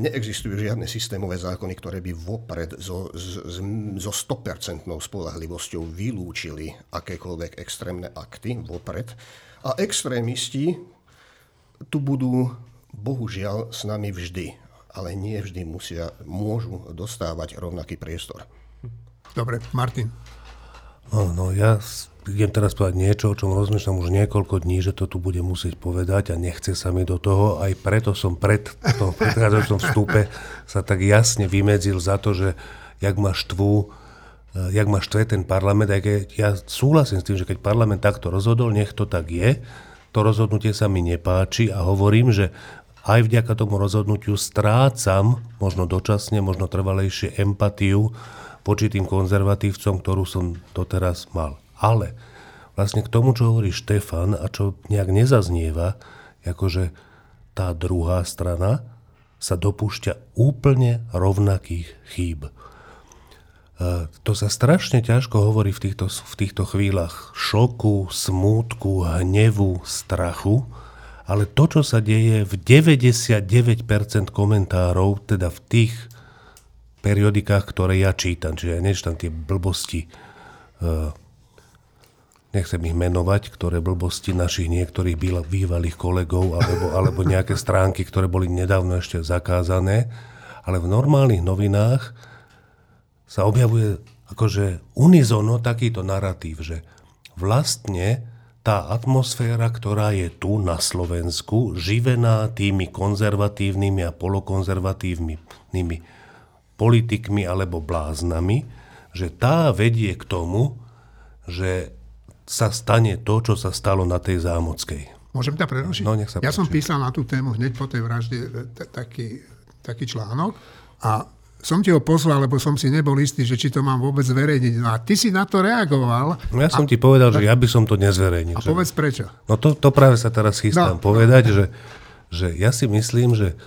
neexistujú žiadne systémové zákony, ktoré by vopred so, so 100% spolahlivosťou vylúčili akékoľvek extrémne akty vopred. A extrémisti tu budú bohužiaľ s nami vždy, ale nie vždy musia, môžu dostávať rovnaký priestor. Dobre, Martin. No, no ja idem teraz povedať niečo, o čom rozmýšľam už niekoľko dní, že to tu bude musieť povedať a nechce sa mi do toho. Aj preto som pred tom predchádzajúcom vstupe sa tak jasne vymedzil za to, že jak ma štvú eh, jak ma štve ten parlament, aj keď ja súhlasím s tým, že keď parlament takto rozhodol, nech to tak je, to rozhodnutie sa mi nepáči a hovorím, že aj vďaka tomu rozhodnutiu strácam, možno dočasne, možno trvalejšie empatiu voči tým konzervatívcom, ktorú som doteraz mal. Ale vlastne k tomu, čo hovorí Štefan a čo nejak nezaznieva, akože tá druhá strana sa dopúšťa úplne rovnakých chýb. To sa strašne ťažko hovorí v týchto, v týchto chvíľach šoku, smútku, hnevu, strachu, ale to, čo sa deje v 99% komentárov, teda v tých periodikách, ktoré ja čítam, čiže ja nečítam tie blbosti, uh, nechcem ich menovať, ktoré blbosti našich niektorých bývalých kolegov alebo, alebo nejaké stránky, ktoré boli nedávno ešte zakázané, ale v normálnych novinách sa objavuje akože unizono takýto narratív, že vlastne tá atmosféra, ktorá je tu na Slovensku, živená tými konzervatívnymi a polokonzervatívnymi politikmi alebo bláznami, že tá vedie k tomu, že sa stane to, čo sa stalo na tej zámockej. Môžem ťa prerušiť? No, nech sa ja som písal na tú tému hneď po tej vražde taký, taký článok a som ti ho poslal, lebo som si nebol istý, že či to mám vôbec zverejniť. No a ty si na to reagoval. No ja som a, ti povedal, že ja by som to nezverejnil. A že... povedz prečo. No to, to práve sa teraz chystám no. povedať, že, že ja si myslím, že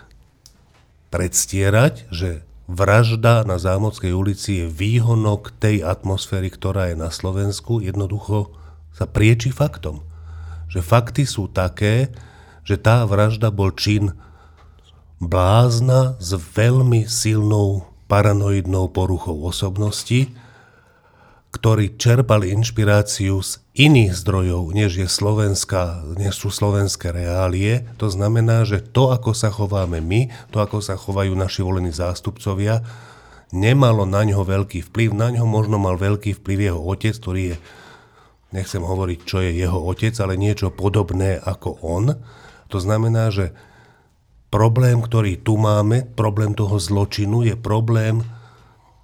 predstierať, že vražda na Zámodskej ulici je výhonok tej atmosféry, ktorá je na Slovensku, jednoducho sa prieči faktom. Že fakty sú také, že tá vražda bol čin blázna s veľmi silnou paranoidnou poruchou osobnosti, ktorí čerpali inšpiráciu z iných zdrojov, než, je Slovenska, než sú slovenské reálie. To znamená, že to, ako sa chováme my, to, ako sa chovajú naši volení zástupcovia, nemalo na ňo veľký vplyv. Na ňo možno mal veľký vplyv jeho otec, ktorý je, nechcem hovoriť, čo je jeho otec, ale niečo podobné ako on. To znamená, že problém, ktorý tu máme, problém toho zločinu, je problém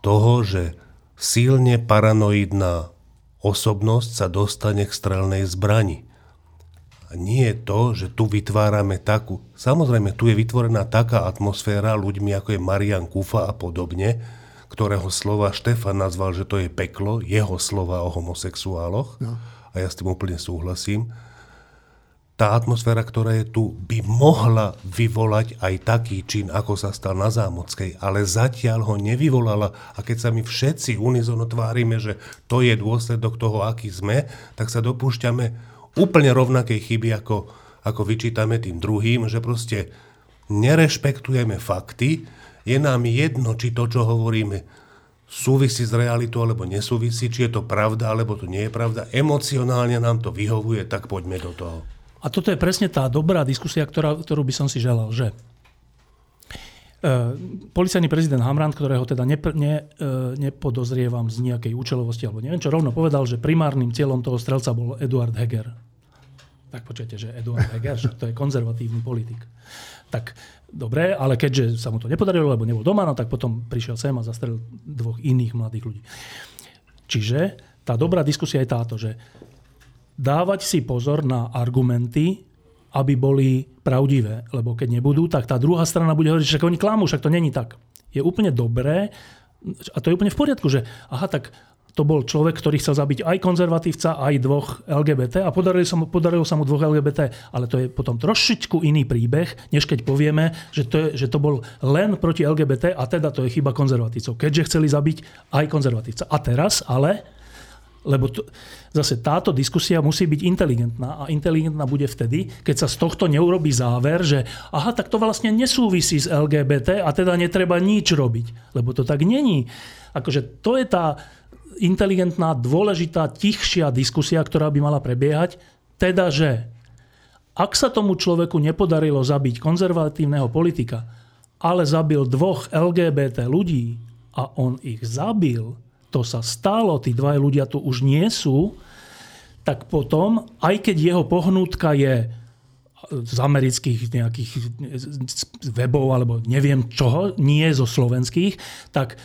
toho, že silne paranoidná osobnosť sa dostane k strelnej zbrani. A nie je to, že tu vytvárame takú... Samozrejme, tu je vytvorená taká atmosféra ľuďmi, ako je Marian Kufa a podobne, ktorého slova Štefan nazval, že to je peklo, jeho slova o homosexuáloch. No. A ja s tým úplne súhlasím tá atmosféra, ktorá je tu, by mohla vyvolať aj taký čin, ako sa stal na Zámockej, ale zatiaľ ho nevyvolala. A keď sa my všetci unizono tvárime, že to je dôsledok toho, aký sme, tak sa dopúšťame úplne rovnakej chyby, ako, ako vyčítame tým druhým, že proste nerešpektujeme fakty, je nám jedno, či to, čo hovoríme, súvisí s realitou alebo nesúvisí, či je to pravda alebo to nie je pravda. Emocionálne nám to vyhovuje, tak poďme do toho. A toto je presne tá dobrá diskusia, ktorá, ktorú by som si želal, že e, policajný prezident Hamran, ktorého teda ne, ne, nepodozrievam z nejakej účelovosti, alebo neviem čo, rovno povedal, že primárnym cieľom toho strelca bol Eduard Heger. Tak počujete, že Eduard Heger, že to je konzervatívny politik. Tak dobre, ale keďže sa mu to nepodarilo, lebo nebol doma, no tak potom prišiel sem a zastrelil dvoch iných mladých ľudí. Čiže tá dobrá diskusia je táto, že dávať si pozor na argumenty, aby boli pravdivé. Lebo keď nebudú, tak tá druhá strana bude hovoriť, že oni klamú, však to není tak. Je úplne dobré, a to je úplne v poriadku, že aha, tak to bol človek, ktorý chcel zabiť aj konzervatívca, aj dvoch LGBT a podarilo sa mu, podarilo sa mu dvoch LGBT. Ale to je potom trošičku iný príbeh, než keď povieme, že to, je, že to bol len proti LGBT a teda to je chyba konzervatívcov, keďže chceli zabiť aj konzervatívca. A teraz ale Lebo to, zase táto diskusia musí byť inteligentná a inteligentná bude vtedy, keď sa z tohto neurobí záver, že aha, tak to vlastne nesúvisí s LGBT a teda netreba nič robiť. Lebo to tak není. Akože to je tá inteligentná, dôležitá, tichšia diskusia, ktorá by mala prebiehať. Teda, že ak sa tomu človeku nepodarilo zabiť konzervatívneho politika, ale zabil dvoch LGBT ľudí a on ich zabil, to sa stalo, tí dva ľudia tu už nie sú, tak potom, aj keď jeho pohnutka je z amerických nejakých webov alebo neviem čoho, nie zo slovenských, tak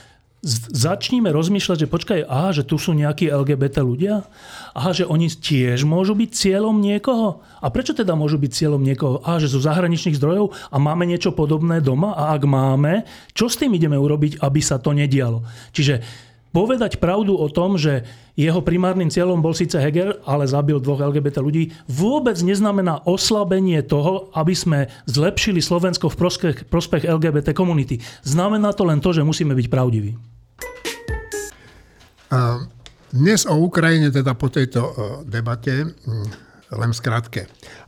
začníme rozmýšľať, že počkaj, aha, že tu sú nejakí LGBT ľudia? Aha, že oni tiež môžu byť cieľom niekoho? A prečo teda môžu byť cieľom niekoho? Aha, že sú zahraničných zdrojov a máme niečo podobné doma? A ak máme, čo s tým ideme urobiť, aby sa to nedialo? Čiže povedať pravdu o tom, že jeho primárnym cieľom bol síce Heger, ale zabil dvoch LGBT ľudí, vôbec neznamená oslabenie toho, aby sme zlepšili Slovensko v prospech, prospech LGBT komunity. Znamená to len to, že musíme byť pravdiví. Dnes o Ukrajine, teda po tejto e, debate, len v skratke.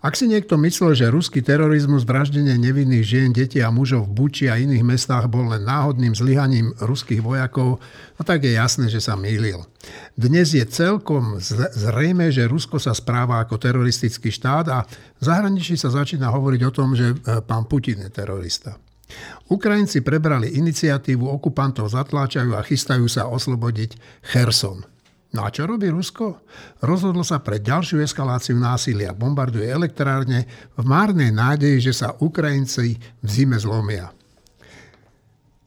Ak si niekto myslel, že ruský terorizmus, vraždenie nevinných žien, detí a mužov v Buči a iných mestách bol len náhodným zlyhaním ruských vojakov, no tak je jasné, že sa mýlil. Dnes je celkom zrejme, že Rusko sa správa ako teroristický štát a v zahraničí sa začína hovoriť o tom, že e, pán Putin je terorista. Ukrajinci prebrali iniciatívu, okupantov zatláčajú a chystajú sa oslobodiť Cherson. No a čo robí Rusko? Rozhodlo sa pre ďalšiu eskaláciu násilia. Bombarduje elektrárne v márnej nádeji, že sa Ukrajinci v zime zlomia.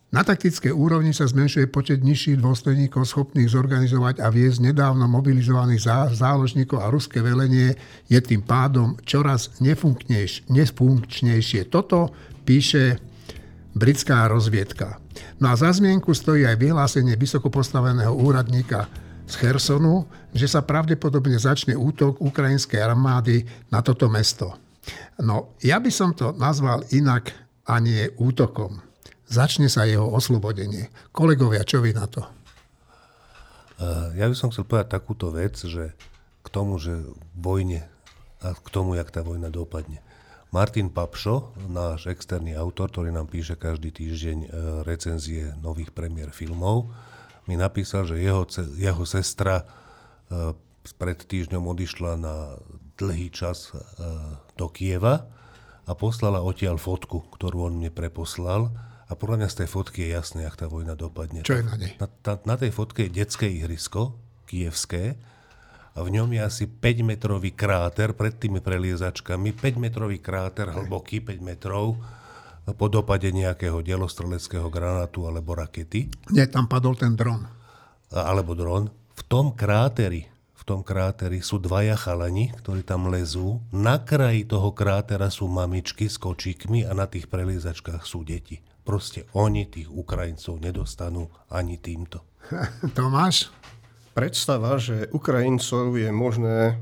Na taktické úrovni sa zmenšuje počet nižších dôstojníkov schopných zorganizovať a viesť nedávno mobilizovaných záložníkov a ruské velenie je tým pádom čoraz nefunkčnejšie. Toto píše britská rozviedka. No a za zmienku stojí aj vyhlásenie vysoko postaveného úradníka z Chersonu, že sa pravdepodobne začne útok ukrajinskej armády na toto mesto. No, ja by som to nazval inak a nie útokom. Začne sa jeho oslobodenie. Kolegovia, čo vy na to? Ja by som chcel povedať takúto vec, že k tomu, že vojne a k tomu, jak tá vojna dopadne. Martin Papšo, náš externý autor, ktorý nám píše každý týždeň e, recenzie nových premiér filmov, mi napísal, že jeho, jeho sestra e, pred týždňom odišla na dlhý čas e, do Kieva a poslala odtiaľ fotku, ktorú on mne preposlal. A podľa mňa z tej fotky je jasné, jak tá vojna dopadne. Čo je na nej? Na, na, na tej fotke je detské ihrisko, kievské, a v ňom je asi 5-metrový kráter pred tými preliezačkami, 5-metrový kráter, hlboký 5 metrov, po dopade nejakého delostreleckého granátu alebo rakety. Nie, tam padol ten dron. Alebo dron. V tom kráteri, v tom kráteri sú dvaja chalani, ktorí tam lezú. Na kraji toho krátera sú mamičky s kočíkmi a na tých preliezačkách sú deti. Proste oni tých Ukrajincov nedostanú ani týmto. Tomáš? predstava, že Ukrajincov je možné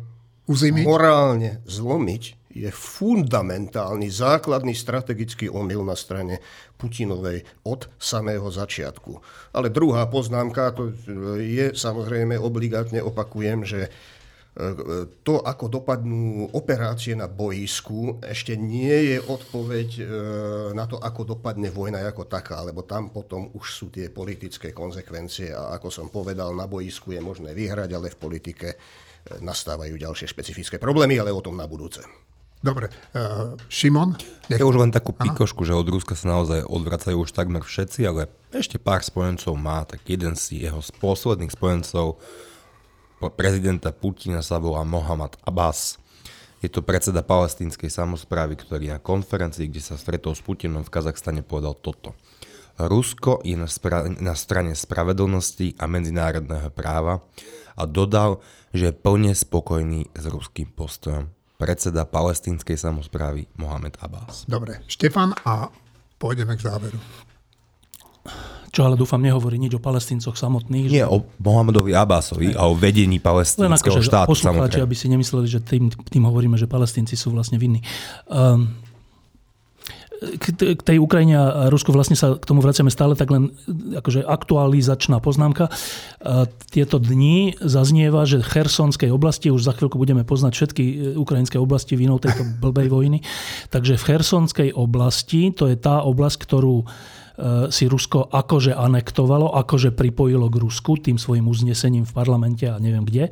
Uzimiť? morálne zlomiť, je fundamentálny, základný strategický omyl na strane Putinovej od samého začiatku. Ale druhá poznámka, to je samozrejme obligátne opakujem, že to, ako dopadnú operácie na boisku, ešte nie je odpoveď e, na to, ako dopadne vojna ako taká, lebo tam potom už sú tie politické konsekvencie a ako som povedal, na boisku je možné vyhrať, ale v politike e, nastávajú ďalšie špecifické problémy, ale o tom na budúce. Dobre. Uh, Šimon? Ja už len takú pikošku, že od Ruska sa naozaj odvracajú už takmer všetci, ale ešte pár spojencov má, tak jeden z jeho posledných spojencov prezidenta Putina sa volá Mohamed Abbas. Je to predseda palestínskej samozprávy, ktorý na konferencii, kde sa stretol s Putinom v Kazachstane, povedal toto. Rusko je na, spra- na strane spravedlnosti a medzinárodného práva a dodal, že je plne spokojný s ruským postojom. Predseda palestínskej samozprávy Mohamed Abbas. Dobre, Štefan a pôjdeme k záveru čo ale dúfam nehovorí nič o palestíncoch samotných. Nie, že... o Mohamedovi Abbasovi a o vedení palestínskeho akože štátu. Poslucháči, aby si nemysleli, že tým, tým hovoríme, že palestínci sú vlastne vinní. Um, k tej Ukrajine a Rusku vlastne sa k tomu vraciame stále, tak len akože aktualizačná poznámka. Tieto dni zaznieva, že v Chersonskej oblasti, už za chvíľku budeme poznať všetky e, ukrajinské oblasti vinou tejto blbej vojny, takže v Chersonskej oblasti, to je tá oblasť, ktorú e, si Rusko akože anektovalo, akože pripojilo k Rusku tým svojim uznesením v parlamente a neviem kde,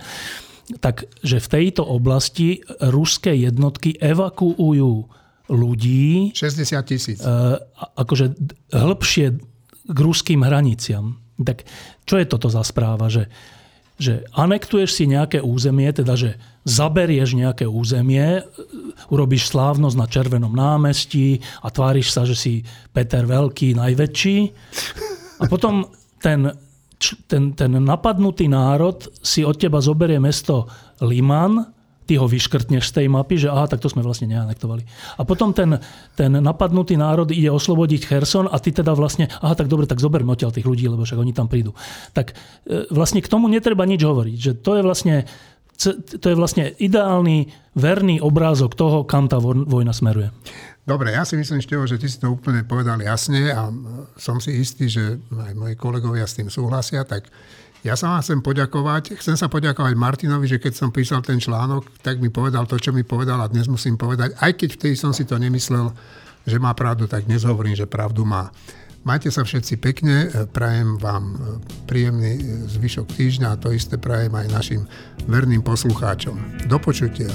tak že v tejto oblasti ruské jednotky evakuujú ľudí. 60 tisíc. Uh, akože hĺbšie k ruským hraniciam. Tak čo je toto za správa? Že, že anektuješ si nejaké územie, teda že zaberieš nejaké územie, urobíš slávnosť na Červenom námestí a tváriš sa, že si Peter Veľký najväčší. A potom ten, ten, ten napadnutý národ si od teba zoberie mesto Liman ty ho vyškrtneš z tej mapy, že aha, tak to sme vlastne neanektovali. A potom ten, ten napadnutý národ ide oslobodiť Kherson a ty teda vlastne, aha, tak dobre, tak zoberme odtiaľ tých ľudí, lebo však oni tam prídu. Tak e, vlastne k tomu netreba nič hovoriť, že to je vlastne to je vlastne ideálny, verný obrázok toho, kam tá vojna smeruje. Dobre, ja si myslím, Števo, že ty si to úplne povedal jasne a som si istý, že aj moji kolegovia s tým súhlasia, tak ja sa vám chcem poďakovať. Chcem sa poďakovať Martinovi, že keď som písal ten článok, tak mi povedal to, čo mi povedal a dnes musím povedať, aj keď vtedy som si to nemyslel, že má pravdu, tak dnes hovorím, že pravdu má. Majte sa všetci pekne, prajem vám príjemný zvyšok týždňa a to isté prajem aj našim verným poslucháčom. Do počutia.